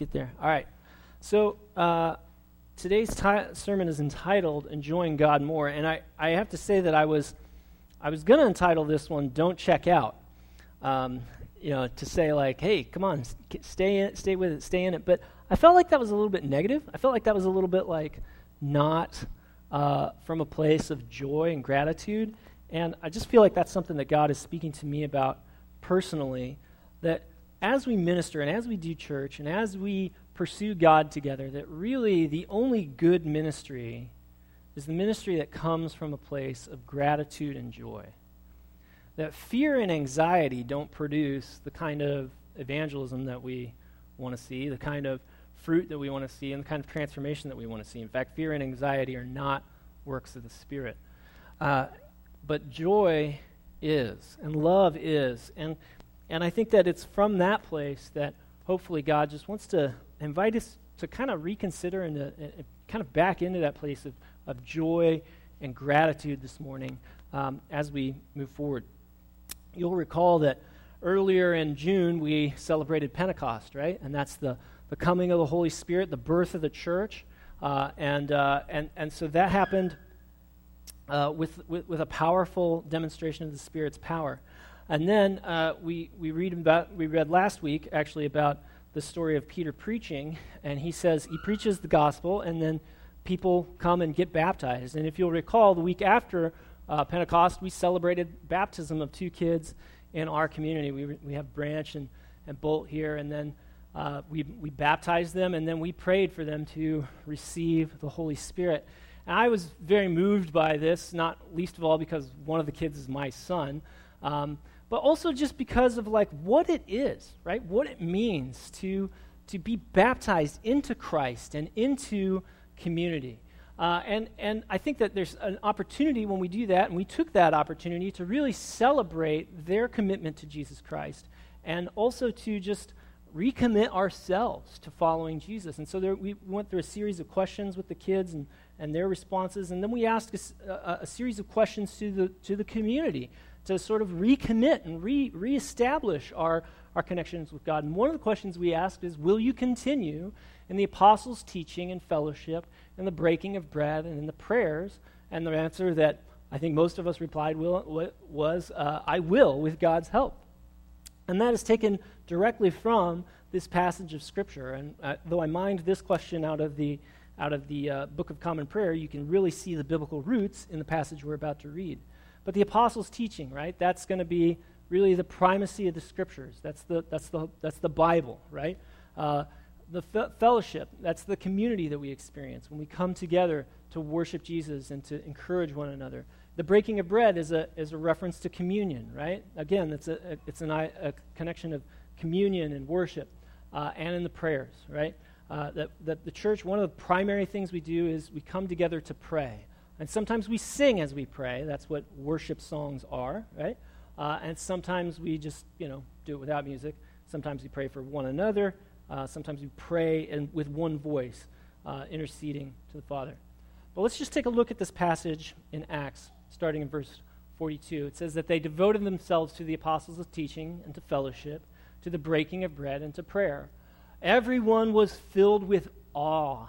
get there. All right. So uh, today's sermon is entitled "Enjoying God More," and I, I have to say that I was I was going to entitle this one "Don't Check Out," um, you know, to say like, "Hey, come on, stay in, stay with it, stay in it." But I felt like that was a little bit negative. I felt like that was a little bit like not uh, from a place of joy and gratitude, and I just feel like that's something that God is speaking to me about personally. That as we minister and as we do church and as we pursue God together, that really the only good ministry is the ministry that comes from a place of gratitude and joy. That fear and anxiety don't produce the kind of evangelism that we want to see, the kind of fruit that we want to see, and the kind of transformation that we want to see. In fact, fear and anxiety are not works of the Spirit. Uh, but joy is, and love is. And and I think that it's from that place that hopefully God just wants to invite us to kind of reconsider and, to, kind of back into that place of, of joy and gratitude this morning um, as we move forward. You'll recall that earlier in June we celebrated Pentecost, right? And that's the, the coming of the Holy Spirit, the birth of the church. Uh, and, uh, and, and so that happened uh, with, with, with, a powerful demonstration of the Spirit's power. And then uh, we, we, read about, we read last week, actually, about the story of Peter preaching. And he says he preaches the gospel, and then people come and get baptized. And if you'll recall, the week after uh, Pentecost, we celebrated baptism of two kids in our community. We, we have Branch and, and Bolt here, and then uh, we, we baptized them, and then we prayed for them to receive the Holy Spirit. And I was very moved by this, not least of all because one of the kids is my son. Um, but also just because of like what it is, right? What it means to to be baptized into Christ and into community. Uh, and, and I think that there's an opportunity when we do that, and we took that opportunity to really celebrate their commitment to Jesus Christ and also to just recommit ourselves to following Jesus. And so there, we went through a series of questions with the kids and, and their responses, and then we asked a, a, a series of questions to the, to the community to sort of recommit and re- reestablish our, our connections with God. And one of the questions we asked is Will you continue in the apostles' teaching and fellowship and the breaking of bread and in the prayers? And the answer that I think most of us replied will, was, uh, I will with God's help. And that is taken directly from this passage of Scripture. And uh, though I mined this question out of the, out of the uh, Book of Common Prayer, you can really see the biblical roots in the passage we're about to read. But the apostles' teaching, right? That's going to be really the primacy of the scriptures. That's the, that's the, that's the Bible, right? Uh, the fe- fellowship, that's the community that we experience when we come together to worship Jesus and to encourage one another. The breaking of bread is a, is a reference to communion, right? Again, it's a, a it's an, a connection of communion and worship uh, and in the prayers, right? Uh, that, that the church, one of the primary things we do is we come together to pray. And sometimes we sing as we pray. That's what worship songs are, right? Uh, and sometimes we just, you know, do it without music. Sometimes we pray for one another. Uh, sometimes we pray and with one voice, uh, interceding to the Father. But let's just take a look at this passage in Acts, starting in verse 42. It says that they devoted themselves to the apostles' teaching and to fellowship, to the breaking of bread and to prayer. Everyone was filled with awe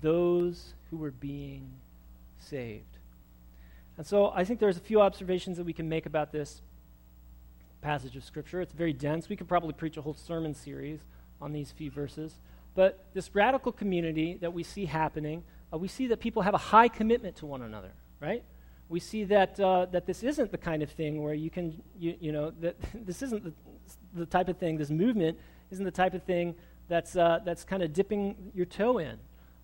those who were being saved. And so I think there's a few observations that we can make about this passage of Scripture. It's very dense. We could probably preach a whole sermon series on these few verses. But this radical community that we see happening, uh, we see that people have a high commitment to one another, right? We see that, uh, that this isn't the kind of thing where you can, you, you know, that this isn't the, the type of thing, this movement isn't the type of thing that's, uh, that's kind of dipping your toe in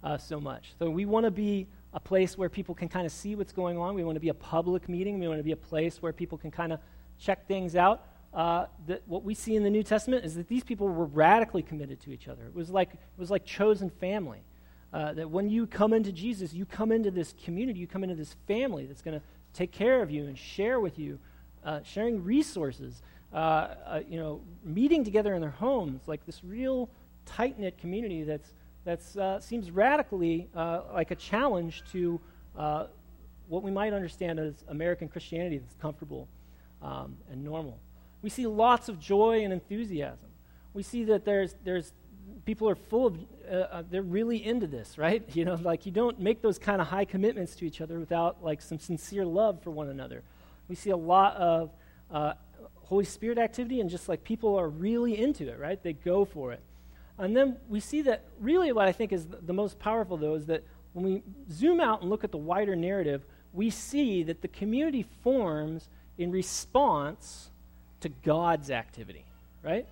uh, so much. So we want to be a place where people can kind of see what's going on. We want to be a public meeting. We want to be a place where people can kind of check things out. uh, that what we see in the New Testament is that these people were radically committed to each other. It was like, it was like chosen family. Uh, that when you come into Jesus, you come into this community, you come into this family that's going to take care of you and share with you, uh, sharing resources, uh, uh, you know, meeting together in their homes, like this real tight knit community that's that uh, seems radically like a challenge to what we might understand as American Christianity that's comfortable um, and normal. We see lots of joy and enthusiasm. We see that there's, there's people are full of, uh, uh, they're really into this, right? You know, like you don't make those kind of high commitments to each other without like some sincere love for one another. We see a lot of uh, Holy Spirit activity and just like people are really into it, right? They go for it. And then we see that really what I think is the, most powerful, though, is that when we zoom out and look at the wider narrative, we see that the community forms in response to God's activity, right?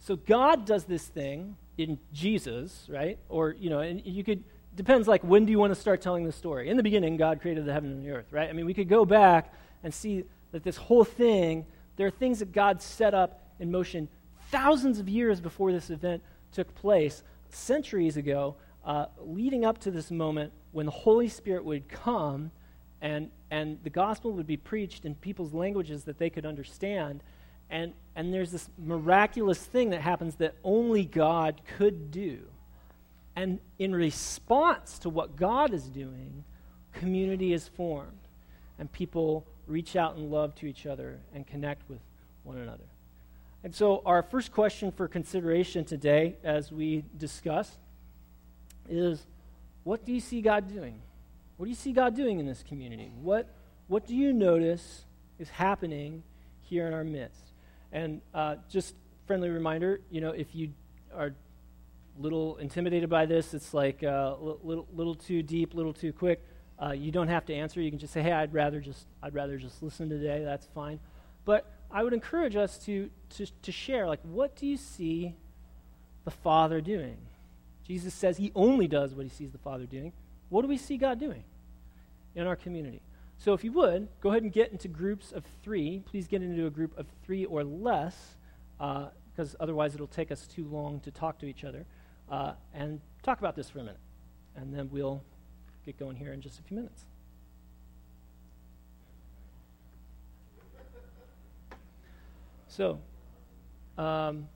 So God does this thing in Jesus, right? Or, you know, and you could, depends like when do you want to start telling the story? In the beginning, God created the heaven and the earth, right? I mean, we could go back and see that this whole thing, there are things that God set up in motion thousands of years before this event took place, centuries ago, uh, leading up to this moment when the Holy Spirit would come and, and the gospel would be preached in people's languages that they could understand. And, and there's this miraculous thing that happens that only God could do. And in response to what God is doing, community is formed. And people reach out in love to each other and connect with one another. And so, our first question for consideration today, as we discuss, is what do you see God doing? What do you see God doing in this community? What, what do you notice is happening here in our midst? And uh, just friendly reminder, you know, if you are a little intimidated by this, it's like uh, little, little too deep, little too quick. Uh, you don't have to answer. You can just say, "Hey, I'd rather just, I'd rather just listen today." That's fine. But I would encourage us to, to, to share, like, what do you see the Father doing? Jesus says he only does what he sees the Father doing. What do we see God doing in our community? So, if you would, go ahead and get into groups of three. Please get into a group of three or less, because uh, otherwise it'll take us too long to talk to each other. Uh, and talk about this for a minute. And then we'll get going here in just a few minutes. So, um,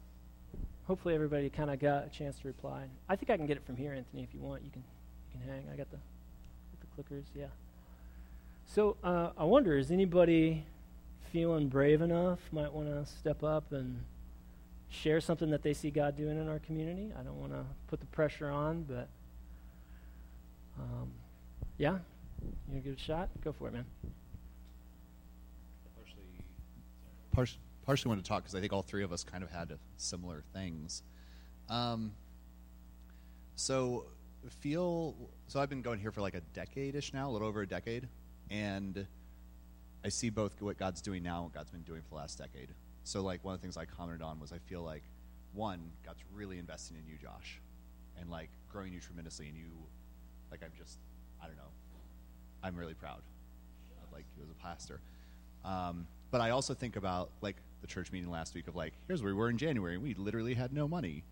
hopefully everybody kind of got a chance to reply. I think I can get it from here, Anthony, if you want. You can you can hang. I got the, the clickers, yeah. So uh, I wonder, is anybody feeling brave enough, might want to step up and share something that they see God doing in our community? I don't want to put the pressure on, but um, yeah, you to give it a shot? Go for it, man. Partially, partially want to talk because I think all three of us kind of had similar things. Um, so feel so I've been going here for like a decade-ish now, a little over a decade, and I see both what God's doing now and what God's been doing for the last decade. So like one of the things I commented on was I feel like one, God's really investing in you, Josh, and like growing you tremendously, and you, like I'm just, I don't know, I'm really proud, of, like you as a pastor. Um, but I also think about like the church meeting last week of like, here's where we were in January, we literally had no money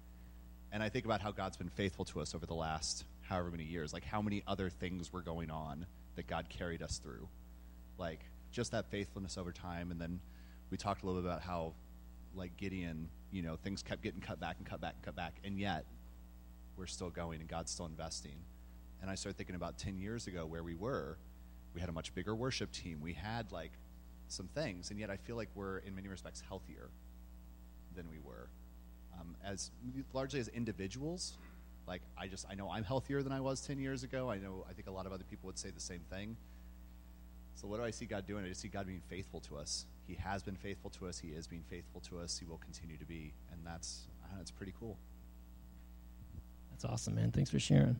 and I think about how God's been faithful to us over the last however many years, like how many other things were going on that God carried us through. Like just that faithfulness over time. And then we talked a little bit about how, like Gideon, you know, things kept getting cut back and cut back and cut back. And yet we're still going and God's still investing. And I started thinking about 10 years ago where we were. We had a much bigger worship team. We had like some things. And yet I feel like we're, in many respects, healthier than we were um, as largely as individuals. Like I just I know I'm healthier than I was 10 years ago. I know I think a lot of other people would say the same thing. So what do I see God doing? I just see God being faithful to us. He has been faithful to us. He is being faithful to us. He will continue to be, and that's that's pretty cool. That's awesome, man. Thanks for sharing.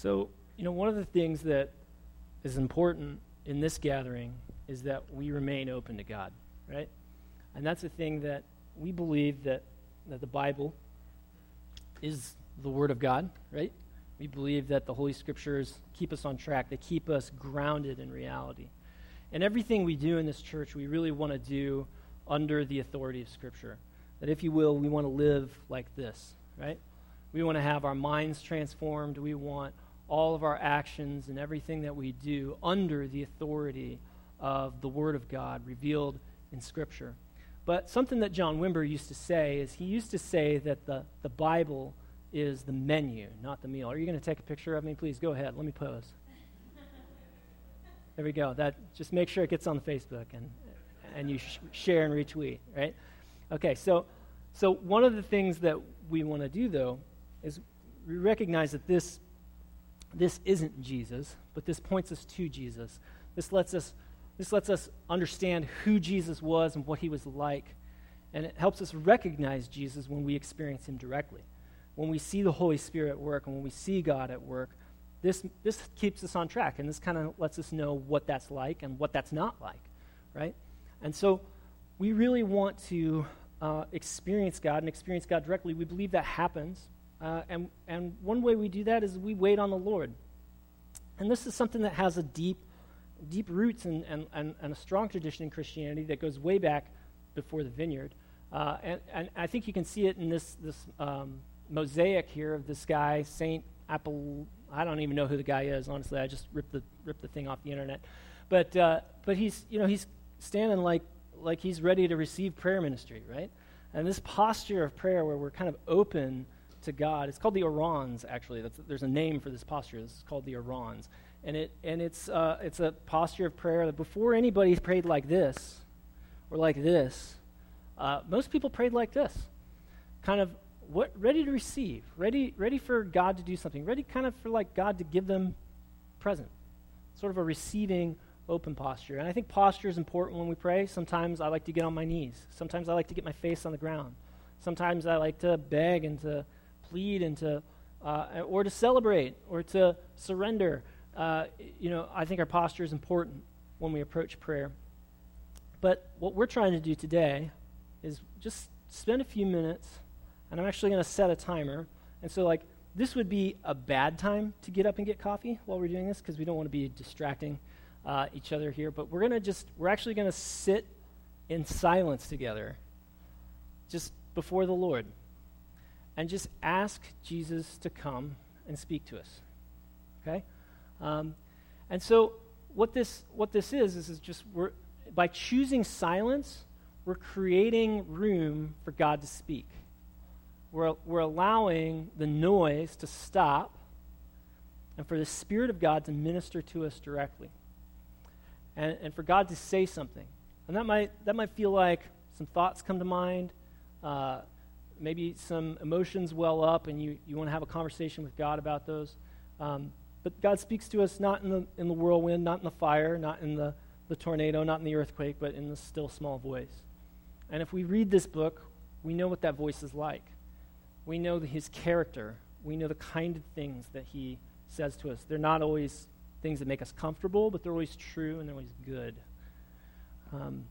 So, you know, one of the things that is important in this gathering is that we remain open to God, right? And that's the thing that we believe that, that the Bible is the Word of God, right? We believe that the Holy Scriptures keep us on track, they keep us grounded in reality. And everything we do in this church, we really want to do under the authority of Scripture. That, if you will, we want to live like this, right? We want to have our minds transformed. We want all of our actions and everything that we do under the authority of the Word of God revealed in Scripture. But something that John Wimber used to say is he used to say that the, the Bible is the menu, not the meal. Are you going to take a picture of me? Please go ahead. Let me pose. There we go. That just make sure it gets on Facebook and and you sh- share and retweet, right? Okay, so so one of the things that we want to do though is we recognize that this this isn't Jesus, but this points us to Jesus. This lets us this lets us understand who Jesus was and what he was like. And it helps us recognize Jesus when we experience him directly. When we see the Holy Spirit at work and when we see God at work, this, this keeps us on track. And this kind of lets us know what that's like and what that's not like, right? And so we really want to uh, experience God and experience God directly. We believe that happens. Uh, and, and one way we do that is we wait on the Lord. And this is something that has a deep deep roots and, and, and, and, a strong tradition in Christianity that goes way back before the vineyard. Uh, and, and I think you can see it in this, this um, mosaic here of this guy, Saint Apple. I don't even know who the guy is, honestly. I just ripped the, ripped the thing off the internet. But, uh, but he's, you know, he's standing like, like he's ready to receive prayer ministry, right? And this posture of prayer where we're kind of open to God, it's called the orans, actually. That's, there's a name for this posture. It's called the orans and it and it's uh, it's a posture of prayer that before anybody prayed like this or like this, uh, most people prayed like this, kind of what ready to receive, ready ready for God to do something, ready kind of for like God to give them present, sort of a receiving open posture. And I think posture is important when we pray. Sometimes I like to get on my knees. Sometimes I like to get my face on the ground. Sometimes I like to beg and to plead and to uh, or to celebrate or to surrender uh, you know, I think our posture is important when we approach prayer. But what we're trying to do today is just spend a few minutes, and I'm actually going to set a timer. And so, like, this would be a bad time to get up and get coffee while we're doing this because we don't want to be distracting uh, each other here. But we're going to just, we're actually going to sit in silence together just before the Lord and just ask Jesus to come and speak to us. Okay? Um, and so what this what this is is, is just we're by choosing silence, we're creating room for God to speak. We're, we're allowing the noise to stop and for the Spirit of God to minister to us directly. And, and for God to say something. And that might, that might feel like some thoughts come to mind, uh, maybe some emotions well up, and you, you want to have a conversation with God about those. Um, but God speaks to us not in the, in the whirlwind, not in the fire, not in the, the tornado, not in the earthquake, but in the still small voice. And if we read this book, we know what that voice is like. We know his character. We know the kind of things that he says to us. They're not always things that make us comfortable, but they're always true and they're always good. Um,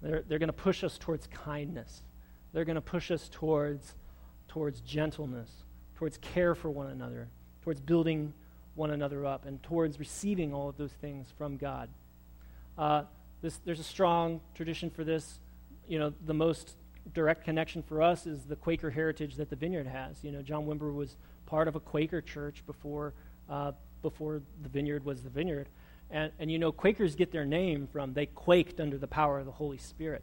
they're they're going to push us towards kindness. They're going to push us towards, towards gentleness, towards care for one another, towards building one another up and towards receiving all of those things from God. Uh, this, there's a strong tradition for this. You know, the most direct connection for us is the Quaker heritage that the Vineyard has. You know, John Wimber was part of a Quaker church before, uh, before the Vineyard was the Vineyard. And, and you know, Quakers get their name from they quaked under the power of the Holy Spirit,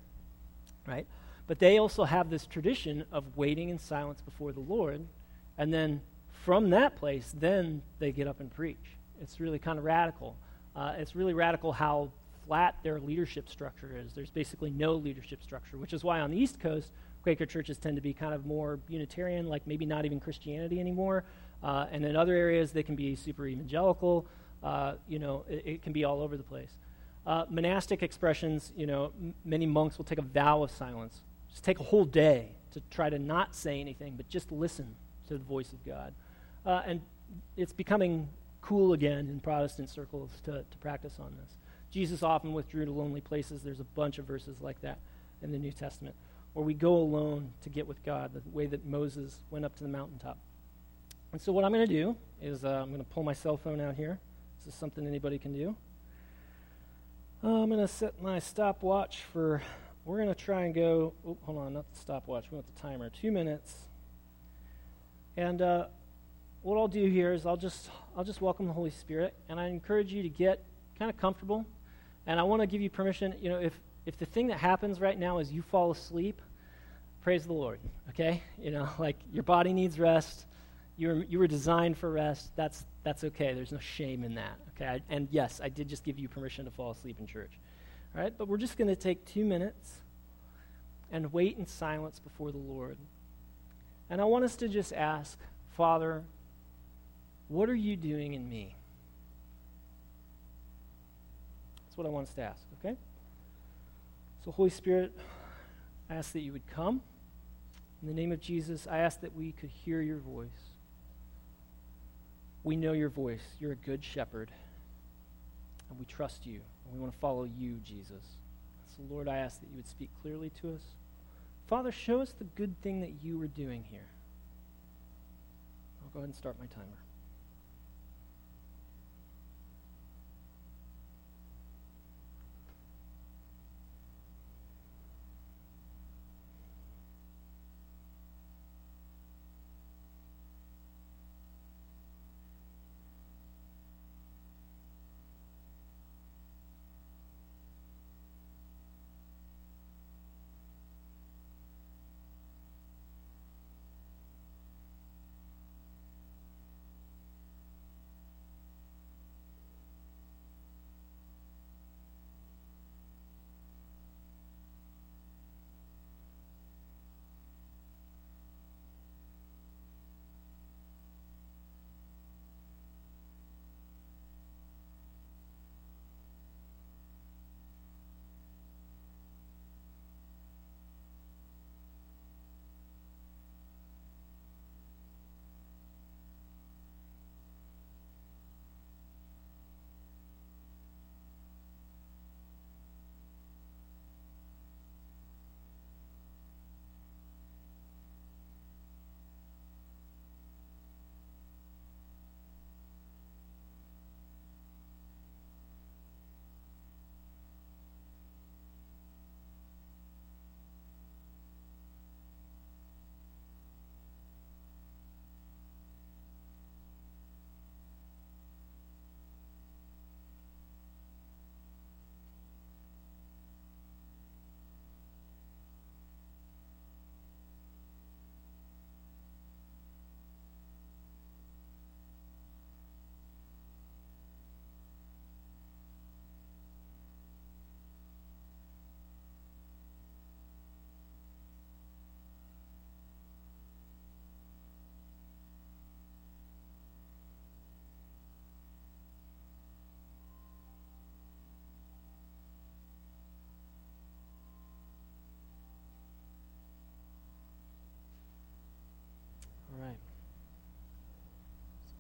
right? But they also have this tradition of waiting in silence before the Lord and then from that place, then they get up and preach. It's really kind of radical. Uh, it's really radical how flat their leadership structure is. There's basically no leadership structure, which is why on the East Coast, Quaker churches tend to be kind of more Unitarian, like maybe not even Christianity anymore. Uh, and in other areas, they can be super evangelical. Uh, you know, it, it, can be all over the place. Uh, monastic expressions, you know, m- many monks will take a vow of silence. Just take a whole day to try to not say anything, but just listen to the voice of God. Uh, and it's becoming cool again in Protestant circles to, to practice on this. Jesus often withdrew to lonely places. There's a bunch of verses like that in the New Testament where we go alone to get with God, the way that Moses went up to the mountaintop. And so, what I'm going to do is uh, I'm going to pull my cell phone out here. This is something anybody can do. Uh, I'm going to set my stopwatch for, we're going to try and go, oh, hold on, not the stopwatch, we want the timer, two minutes. And uh, what I'll do here is I'll just, I'll just welcome the Holy Spirit, and I encourage you to get kind of comfortable. And I want to give you permission, you know, if, if the thing that happens right now is you fall asleep, praise the Lord, okay? You know, like your body needs rest. You were, you were designed for rest. That's, that's okay. There's no shame in that, okay? I, and yes, I did just give you permission to fall asleep in church. Right? But we're just going to take two minutes and wait in silence before the Lord. And I want us to just ask, Father, what are you doing in me? That's what I want us to ask, okay? So, Holy Spirit, I ask that you would come. In the name of Jesus, I ask that we could hear your voice. We know your voice. You're a good shepherd. And we trust you. And we want to follow you, Jesus. So, Lord, I ask that you would speak clearly to us. Father, show us the good thing that you were doing here. I'll go ahead and start my timer.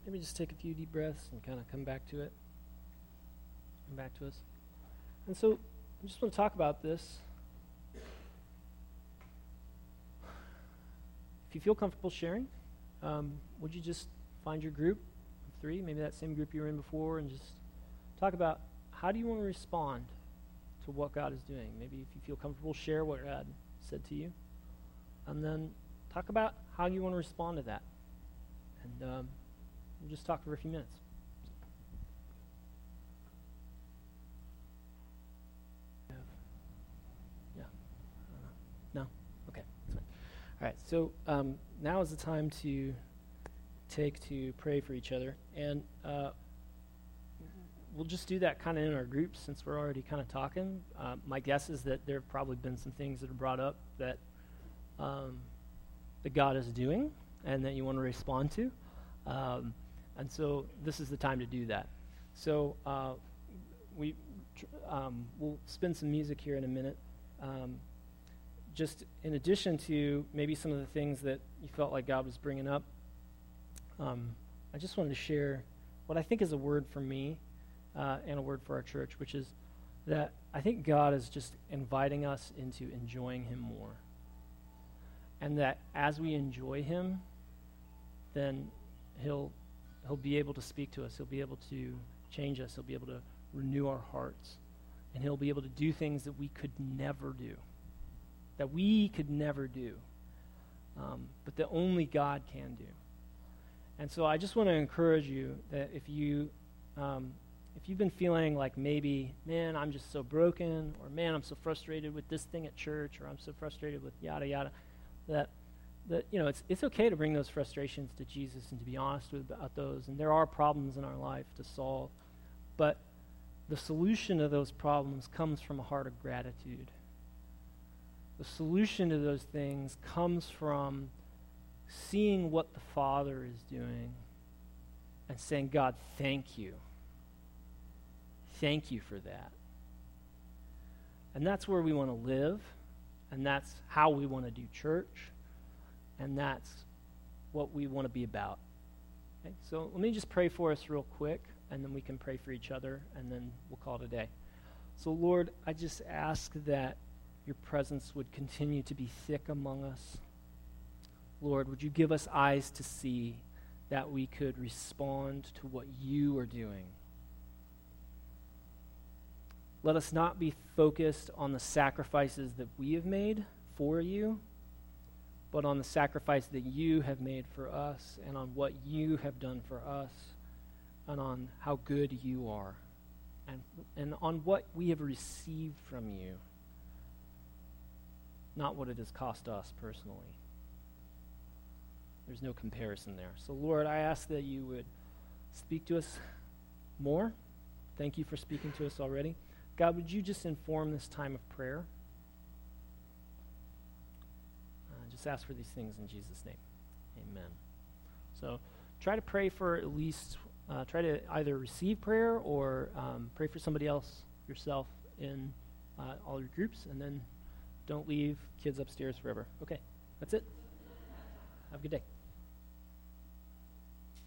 Maybe just take a few deep breaths and kind of come back to it. Come back to us. And so I just want to talk about this. If you feel comfortable sharing, um, would you just find your group of three, maybe that same group you were in before, and just talk about how do you want to respond to what God is doing? Maybe if you feel comfortable, share what God said to you. And then talk about how you want to respond to that. And um, We'll just talk for a few minutes. Yeah. No? Okay. All right. So um, now is the time to take to pray for each other. And uh, we'll just do that kind of in our groups since we're already kind of talking. Uh, my guess is that there have probably been some things that are brought up that, um, that God is doing and that you want to respond to. Um, and so this is the time to do that. So uh, we, um, we'll spin some music here in a minute. Um, just in addition to maybe some of the things that you felt like God was bringing up, um, I just wanted to share what I think is a word for me uh, and a word for our church, which is that I think God is just inviting us into enjoying Him more. And that as we enjoy Him, then he'll, he'll be able to speak to us. He'll be able to change us. He'll be able to renew our hearts. And He'll be able to do things that we could never do, that we could never do, um, but that only God can do. And so I just want to encourage you that if you um, if you've been feeling like maybe, man, I'm just so broken, or man, I'm so frustrated with this thing at church, or I'm so frustrated with yada yada, that that you know it's it's okay to bring those frustrations to Jesus and to be honest with, about those. And there are problems in our life to solve, but the solution to those problems comes from a heart of gratitude. The solution to those things comes from seeing what the Father is doing and saying, God, thank you. Thank you for that. And that's where we want to live, and that's how we want to do church, and that's what we want to be about. Okay? So let me just pray for us real quick, and then we can pray for each other, and then we'll call it a day. So, Lord, I just ask that your presence would continue to be thick among us. Lord, would you give us eyes to see that we could respond to what you are doing? Let us not be focused on the sacrifices that we have made for you, but on the sacrifice that you have made for us and on what you have done for us and on how good you are and, and on what we have received from you, not what it has cost us personally. There's no comparison there. So, Lord, I ask that you would speak to us more. Thank you for speaking to us already. God, would you just inform this time of prayer? Uh, just ask for these things in Jesus' name. Amen. So, try to pray for at least, uh, try to either receive prayer or um, pray for somebody else yourself in uh, all your groups, and then don't leave kids upstairs forever. Okay, that's it. Have a good day.